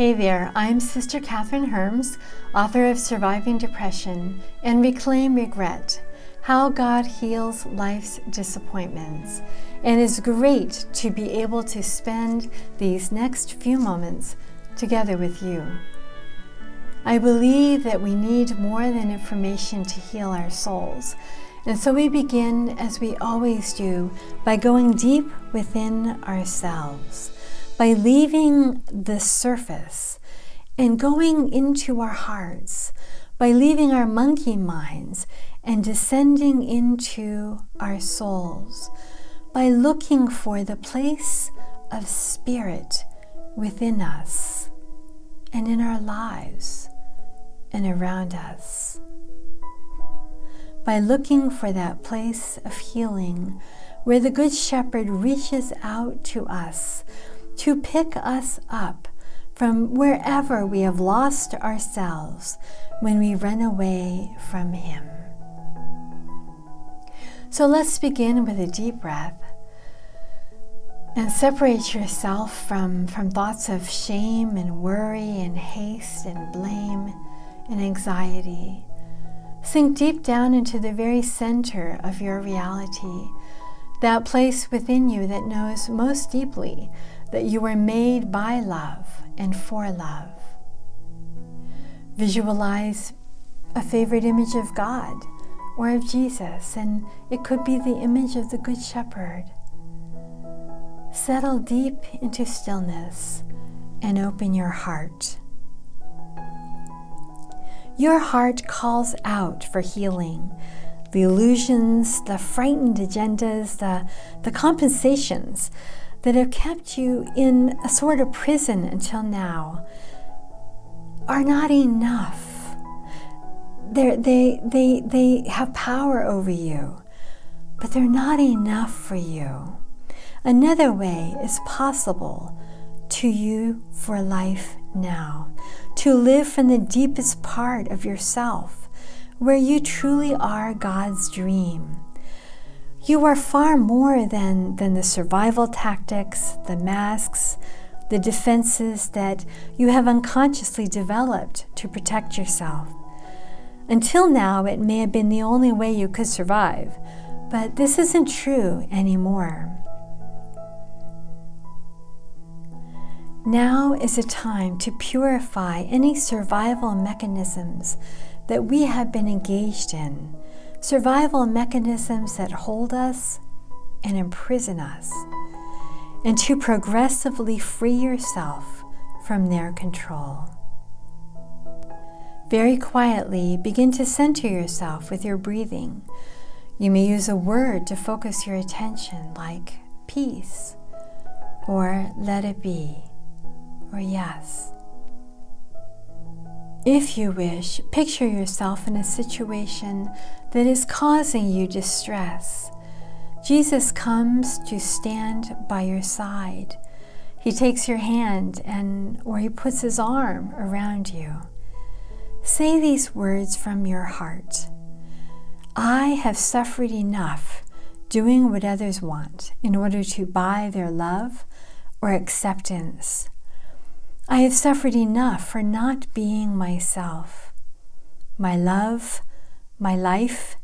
Hey there, I'm Sister Kathryn Hermes, author of Surviving Depression and Reclaim Regret How God Heals Life's Disappointments. And it's great to be able to spend these next few moments together with you. I believe that we need more than information to heal our souls. And so we begin, as we always do, by going deep within ourselves by leaving the surface and going into our hearts, by leaving our monkey minds and descending into our souls, by looking for the place of spirit within us and in our lives and around us. By looking for that place of healing where the Good Shepherd reaches out to us to pick us up from wherever we have lost ourselves when we run away from Him. So let's begin with a deep breath and separate yourself from, from thoughts of shame and worry and haste and blame and anxiety. Sink deep down into the very center of your reality, that place within you that knows most deeply that you were made by love and for love. Visualize a favorite image of God or of Jesus, and it could be the image of the Good Shepherd. Settle deep into stillness and open your heart. Your heart calls out for healing. The illusions, the frightened agendas, the, the compensations that have kept you in a sort of prison until now are not enough. They're, they, they, they have power over you, but they're not enough for you. Another way is possible to you for life now, to live from the deepest part of yourself, where you truly are God's dream you are far more than, than the survival tactics, the masks, the defenses that you have unconsciously developed to protect yourself. Until now, it may have been the only way you could survive, but this isn't true anymore. Now is a time to purify any survival mechanisms that we have been engaged in survival mechanisms that hold us and imprison us, and to progressively free yourself from their control. Very quietly begin to center yourself with your breathing. You may use a word to focus your attention, like peace, or let it be, or yes. If you wish, picture yourself in a situation that is causing you distress. Jesus comes to stand by your side. He takes your hand and or he puts his arm around you. Say these words from your heart. I have suffered enough doing what others want in order to buy their love or acceptance. I have suffered enough for not being myself. My love, my life,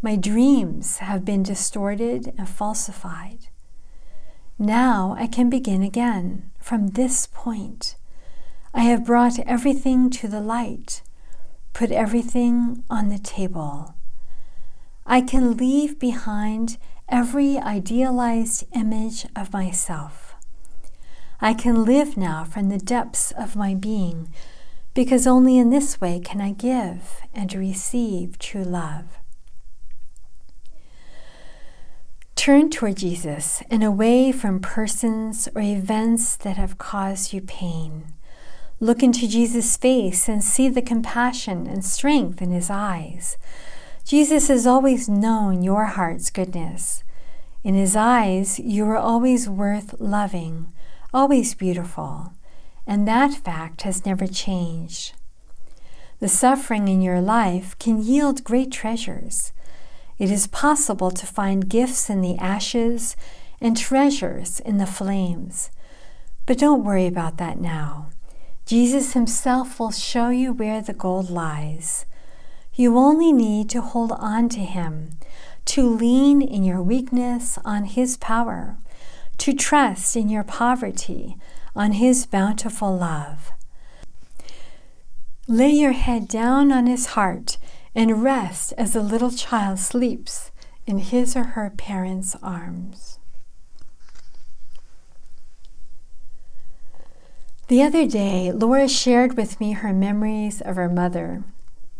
my dreams have been distorted and falsified. Now I can begin again from this point. I have brought everything to the light, put everything on the table. I can leave behind every idealized image of myself. I can live now from the depths of my being, because only in this way can I give and receive true love. Turn toward Jesus and away from persons or events that have caused you pain. Look into Jesus' face and see the compassion and strength in his eyes. Jesus has always known your heart's goodness. In his eyes, you are always worth loving always beautiful, and that fact has never changed. The suffering in your life can yield great treasures. It is possible to find gifts in the ashes and treasures in the flames. But don't worry about that now. Jesus Himself will show you where the gold lies. You only need to hold on to Him, to lean in your weakness on His power, to trust in your poverty on His bountiful love. Lay your head down on His heart and rest as a little child sleeps in his or her parents' arms. The other day, Laura shared with me her memories of her mother.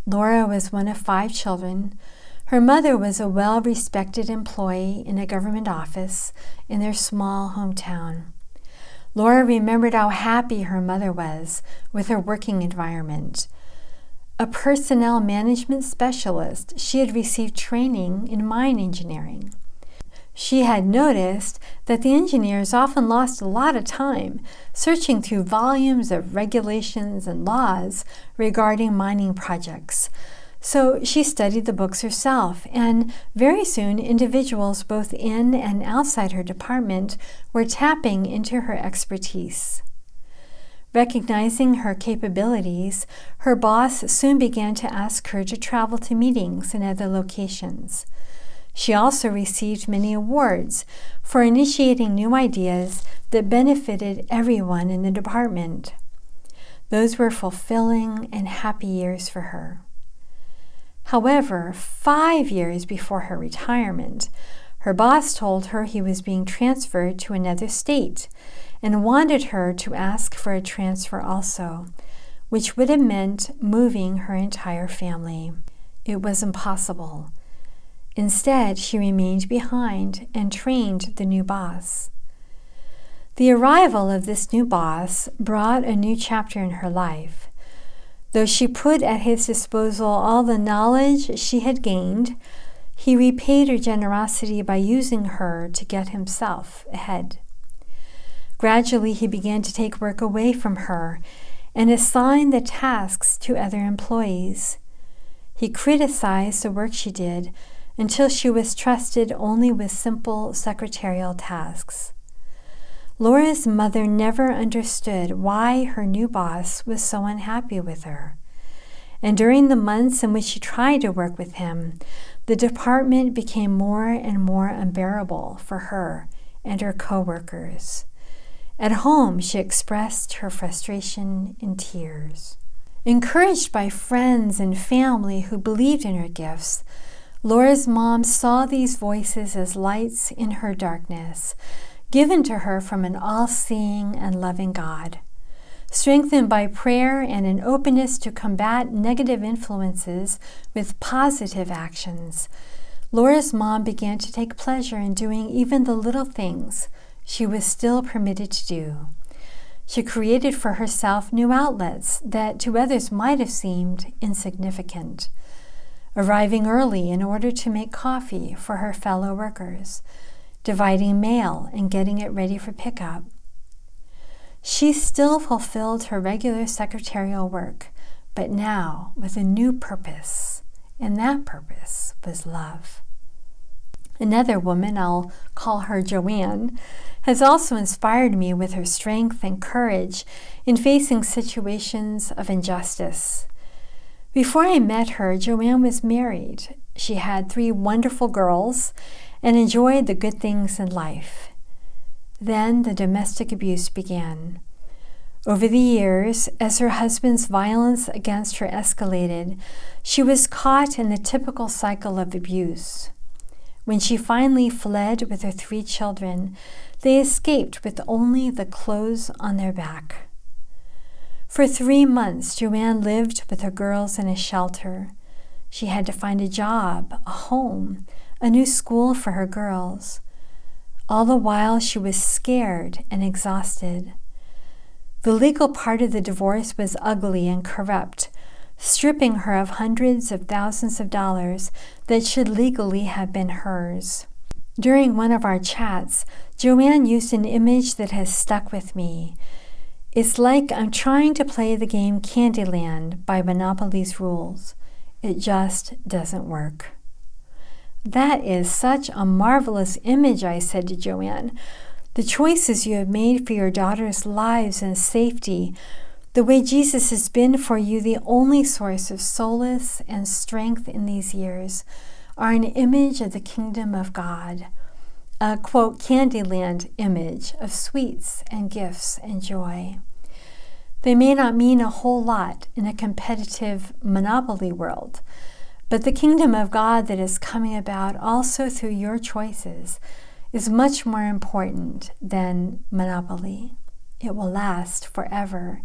Laura was one of five children. Her mother was a well respected employee in a government office in their small hometown. Laura remembered how happy her mother was with her working environment a personnel management specialist, she had received training in mine engineering. She had noticed that the engineers often lost a lot of time searching through volumes of regulations and laws regarding mining projects. So she studied the books herself, and very soon individuals both in and outside her department were tapping into her expertise. Recognizing her capabilities, her boss soon began to ask her to travel to meetings in other locations. She also received many awards for initiating new ideas that benefited everyone in the department. Those were fulfilling and happy years for her. However, five years before her retirement, her boss told her he was being transferred to another state and wanted her to ask for a transfer also, which would have meant moving her entire family. It was impossible. Instead, she remained behind and trained the new boss. The arrival of this new boss brought a new chapter in her life. Though she put at his disposal all the knowledge she had gained, he repaid her generosity by using her to get himself ahead. Gradually, he began to take work away from her and assign the tasks to other employees. He criticized the work she did until she was trusted only with simple secretarial tasks. Laura's mother never understood why her new boss was so unhappy with her. And during the months in which she tried to work with him, the department became more and more unbearable for her and her coworkers. At home, she expressed her frustration in tears. Encouraged by friends and family who believed in her gifts, Laura's mom saw these voices as lights in her darkness, given to her from an all seeing and loving God. Strengthened by prayer and an openness to combat negative influences with positive actions, Laura's mom began to take pleasure in doing even the little things she was still permitted to do. She created for herself new outlets that to others might have seemed insignificant. Arriving early in order to make coffee for her fellow workers, dividing mail and getting it ready for pickup. She still fulfilled her regular secretarial work, but now with a new purpose, and that purpose was love. Another woman, I'll call her Joanne, has also inspired me with her strength and courage in facing situations of injustice. Before I met her, Joanne was married. She had three wonderful girls and enjoyed the good things in life. Then the domestic abuse began. Over the years, as her husband's violence against her escalated, she was caught in the typical cycle of abuse. When she finally fled with her three children, they escaped with only the clothes on their back. For three months, Joanne lived with her girls in a shelter. She had to find a job, a home, a new school for her girls. All the while, she was scared and exhausted. The legal part of the divorce was ugly and corrupt, stripping her of hundreds of thousands of dollars that should legally have been hers. During one of our chats, Joanne used an image that has stuck with me. It's like I'm trying to play the game Candyland by Monopoly's rules. It just doesn't work. That is such a marvelous image, I said to Joanne. The choices you have made for your daughter's lives and safety the way Jesus has been for you the only source of solace and strength in these years, are an image of the kingdom of God, a quote, Candyland image of sweets and gifts and joy. They may not mean a whole lot in a competitive monopoly world, but the kingdom of God that is coming about also through your choices is much more important than monopoly. It will last forever.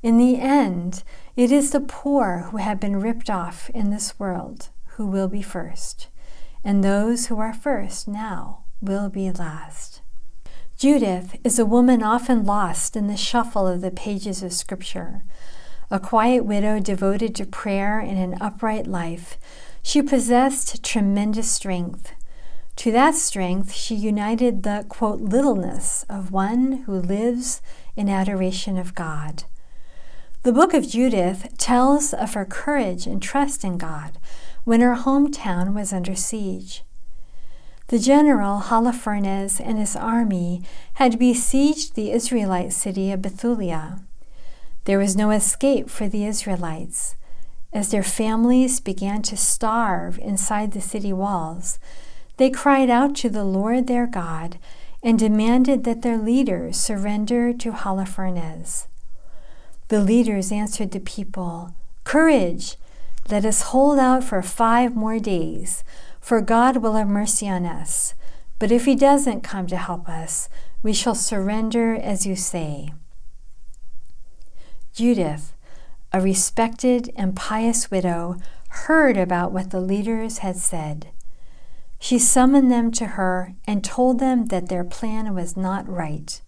In the end, it is the poor who have been ripped off in this world who will be first, and those who are first now will be last. Judith is a woman often lost in the shuffle of the pages of Scripture. A quiet widow devoted to prayer and an upright life, she possessed tremendous strength. To that strength, she united the, quote, littleness of one who lives in adoration of God. The book of Judith tells of her courage and trust in God when her hometown was under siege. The general Holofernes and his army had besieged the Israelite city of Bethulia. There was no escape for the Israelites. As their families began to starve inside the city walls, they cried out to the Lord their God and demanded that their leaders surrender to Holofernes. The leaders answered the people, Courage! Let us hold out for five more days for God will have mercy on us. But if he doesn't come to help us, we shall surrender as you say. Judith, a respected and pious widow, heard about what the leaders had said. She summoned them to her and told them that their plan was not right.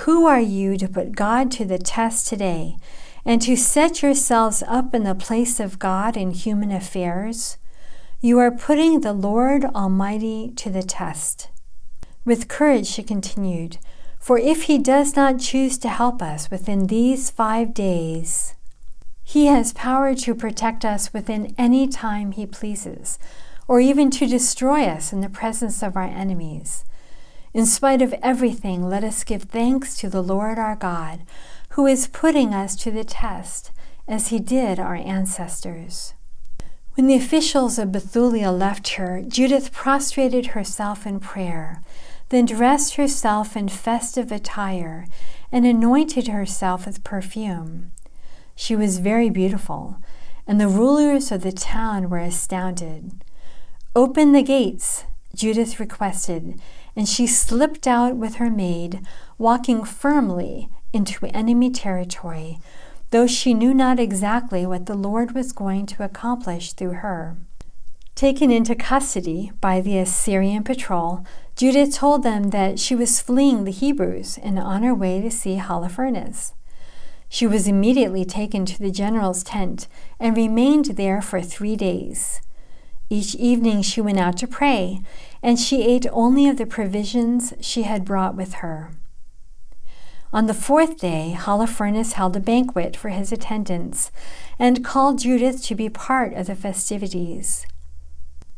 Who are you to put God to the test today and to set yourselves up in the place of God in human affairs? You are putting the Lord Almighty to the test. With courage, she continued, For if He does not choose to help us within these five days, He has power to protect us within any time He pleases, or even to destroy us in the presence of our enemies. In spite of everything, let us give thanks to the Lord our God, who is putting us to the test, as He did our ancestors. When the officials of Bethulia left her, Judith prostrated herself in prayer, then dressed herself in festive attire and anointed herself with perfume. She was very beautiful, and the rulers of the town were astounded. Open the gates, Judith requested, and she slipped out with her maid, walking firmly into enemy territory though she knew not exactly what the Lord was going to accomplish through her. Taken into custody by the Assyrian patrol, Judith told them that she was fleeing the Hebrews and on her way to see Holofernes. She was immediately taken to the general's tent and remained there for three days. Each evening she went out to pray, and she ate only of the provisions she had brought with her. On the fourth day, Holofernes held a banquet for his attendants and called Judith to be part of the festivities.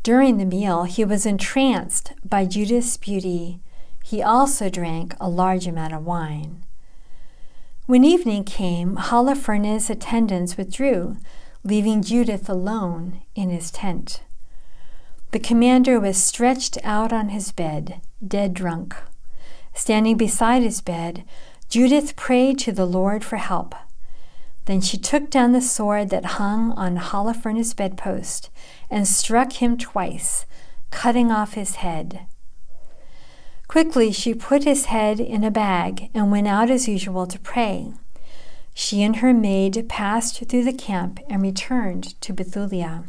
During the meal, he was entranced by Judith's beauty. He also drank a large amount of wine. When evening came, Holofernes' attendants withdrew, leaving Judith alone in his tent. The commander was stretched out on his bed, dead drunk. Standing beside his bed Judith prayed to the Lord for help. Then she took down the sword that hung on Holofernes' bedpost and struck him twice, cutting off his head. Quickly she put his head in a bag and went out as usual to pray. She and her maid passed through the camp and returned to Bethulia.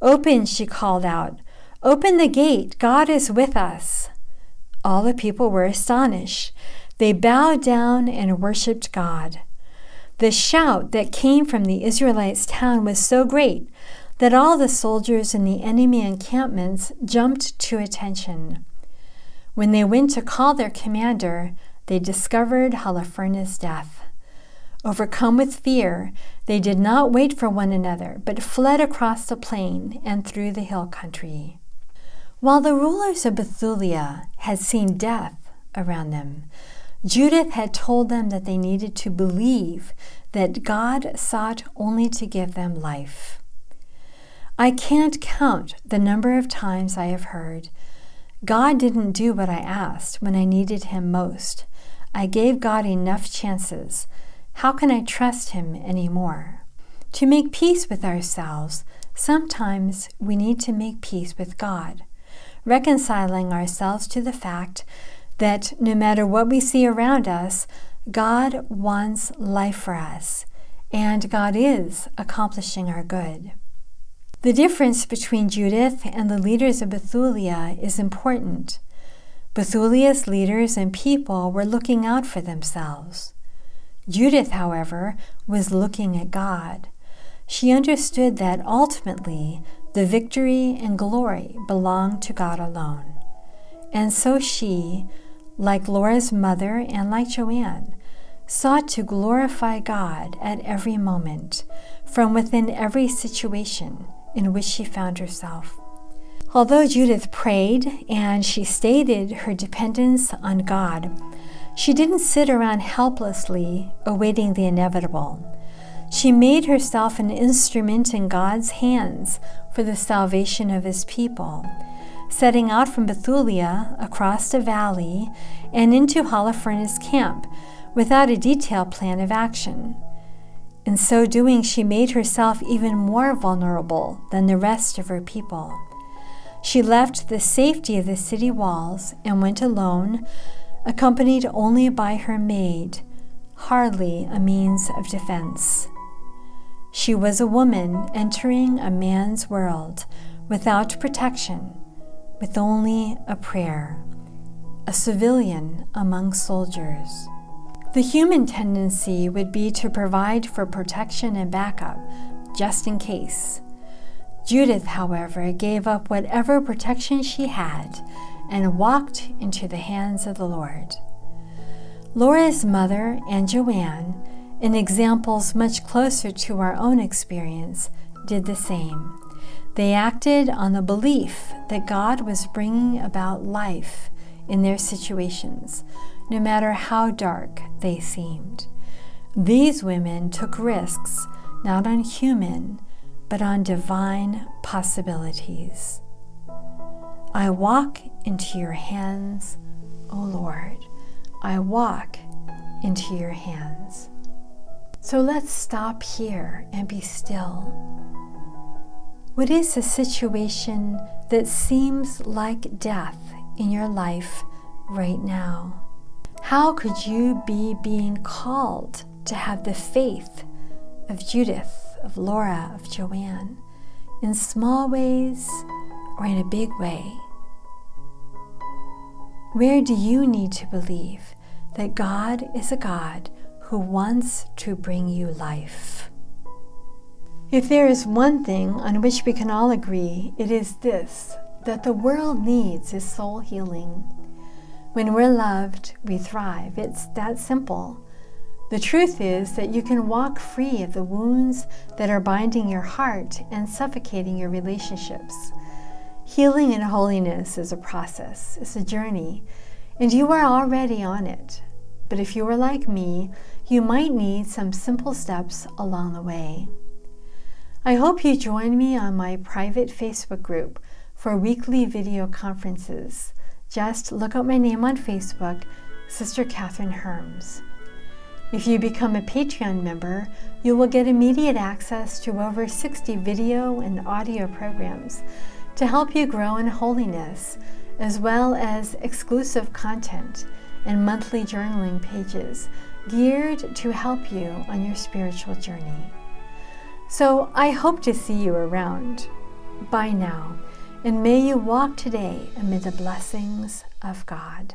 Open, she called out. Open the gate. God is with us. All the people were astonished. They bowed down and worshiped God. The shout that came from the Israelites' town was so great that all the soldiers in the enemy encampments jumped to attention. When they went to call their commander, they discovered Holofernes' death. Overcome with fear, they did not wait for one another, but fled across the plain and through the hill country. While the rulers of Bethulia had seen death around them, Judith had told them that they needed to believe that God sought only to give them life. I can't count the number of times I have heard, God didn't do what I asked when I needed Him most. I gave God enough chances. How can I trust Him anymore? To make peace with ourselves, sometimes we need to make peace with God, reconciling ourselves to the fact that no matter what we see around us, God wants life for us, and God is accomplishing our good. The difference between Judith and the leaders of Bethulia is important. Bethulia's leaders and people were looking out for themselves. Judith, however, was looking at God. She understood that ultimately the victory and glory belonged to God alone. And so she, like Laura's mother and like Joanne, sought to glorify God at every moment, from within every situation in which she found herself. Although Judith prayed and she stated her dependence on God, she didn't sit around helplessly awaiting the inevitable. She made herself an instrument in God's hands for the salvation of his people, setting out from Bethulia across the valley and into Holofernes' camp without a detailed plan of action. In so doing, she made herself even more vulnerable than the rest of her people. She left the safety of the city walls and went alone, accompanied only by her maid, hardly a means of defense. She was a woman entering a man's world without protection, with only a prayer, a civilian among soldiers. The human tendency would be to provide for protection and backup, just in case. Judith, however, gave up whatever protection she had and walked into the hands of the Lord. Laura's mother and Joanne, in examples much closer to our own experience, did the same. They acted on the belief that God was bringing about life in their situations, no matter how dark they seemed. These women took risks not on human, but on divine possibilities. I walk into your hands, O Lord. I walk into your hands. So let's stop here and be still. What is a situation that seems like death in your life right now? How could you be being called to have the faith of Judith, of Laura, of Joanne, in small ways or in a big way? Where do you need to believe that God is a God who wants to bring you life? If there is one thing on which we can all agree, it is this that the world needs is soul healing. When we're loved, we thrive. It's that simple. The truth is that you can walk free of the wounds that are binding your heart and suffocating your relationships. Healing and holiness is a process, it's a journey, and you are already on it. But if you are like me, you might need some simple steps along the way. I hope you join me on my private Facebook group for weekly video conferences. Just look up my name on Facebook, Sister Kathryn Hermes. If you become a Patreon member, you will get immediate access to over 60 video and audio programs to help you grow in holiness, as well as exclusive content and monthly journaling pages geared to help you on your spiritual journey. So I hope to see you around. Bye now and may you walk today amid the blessings of God.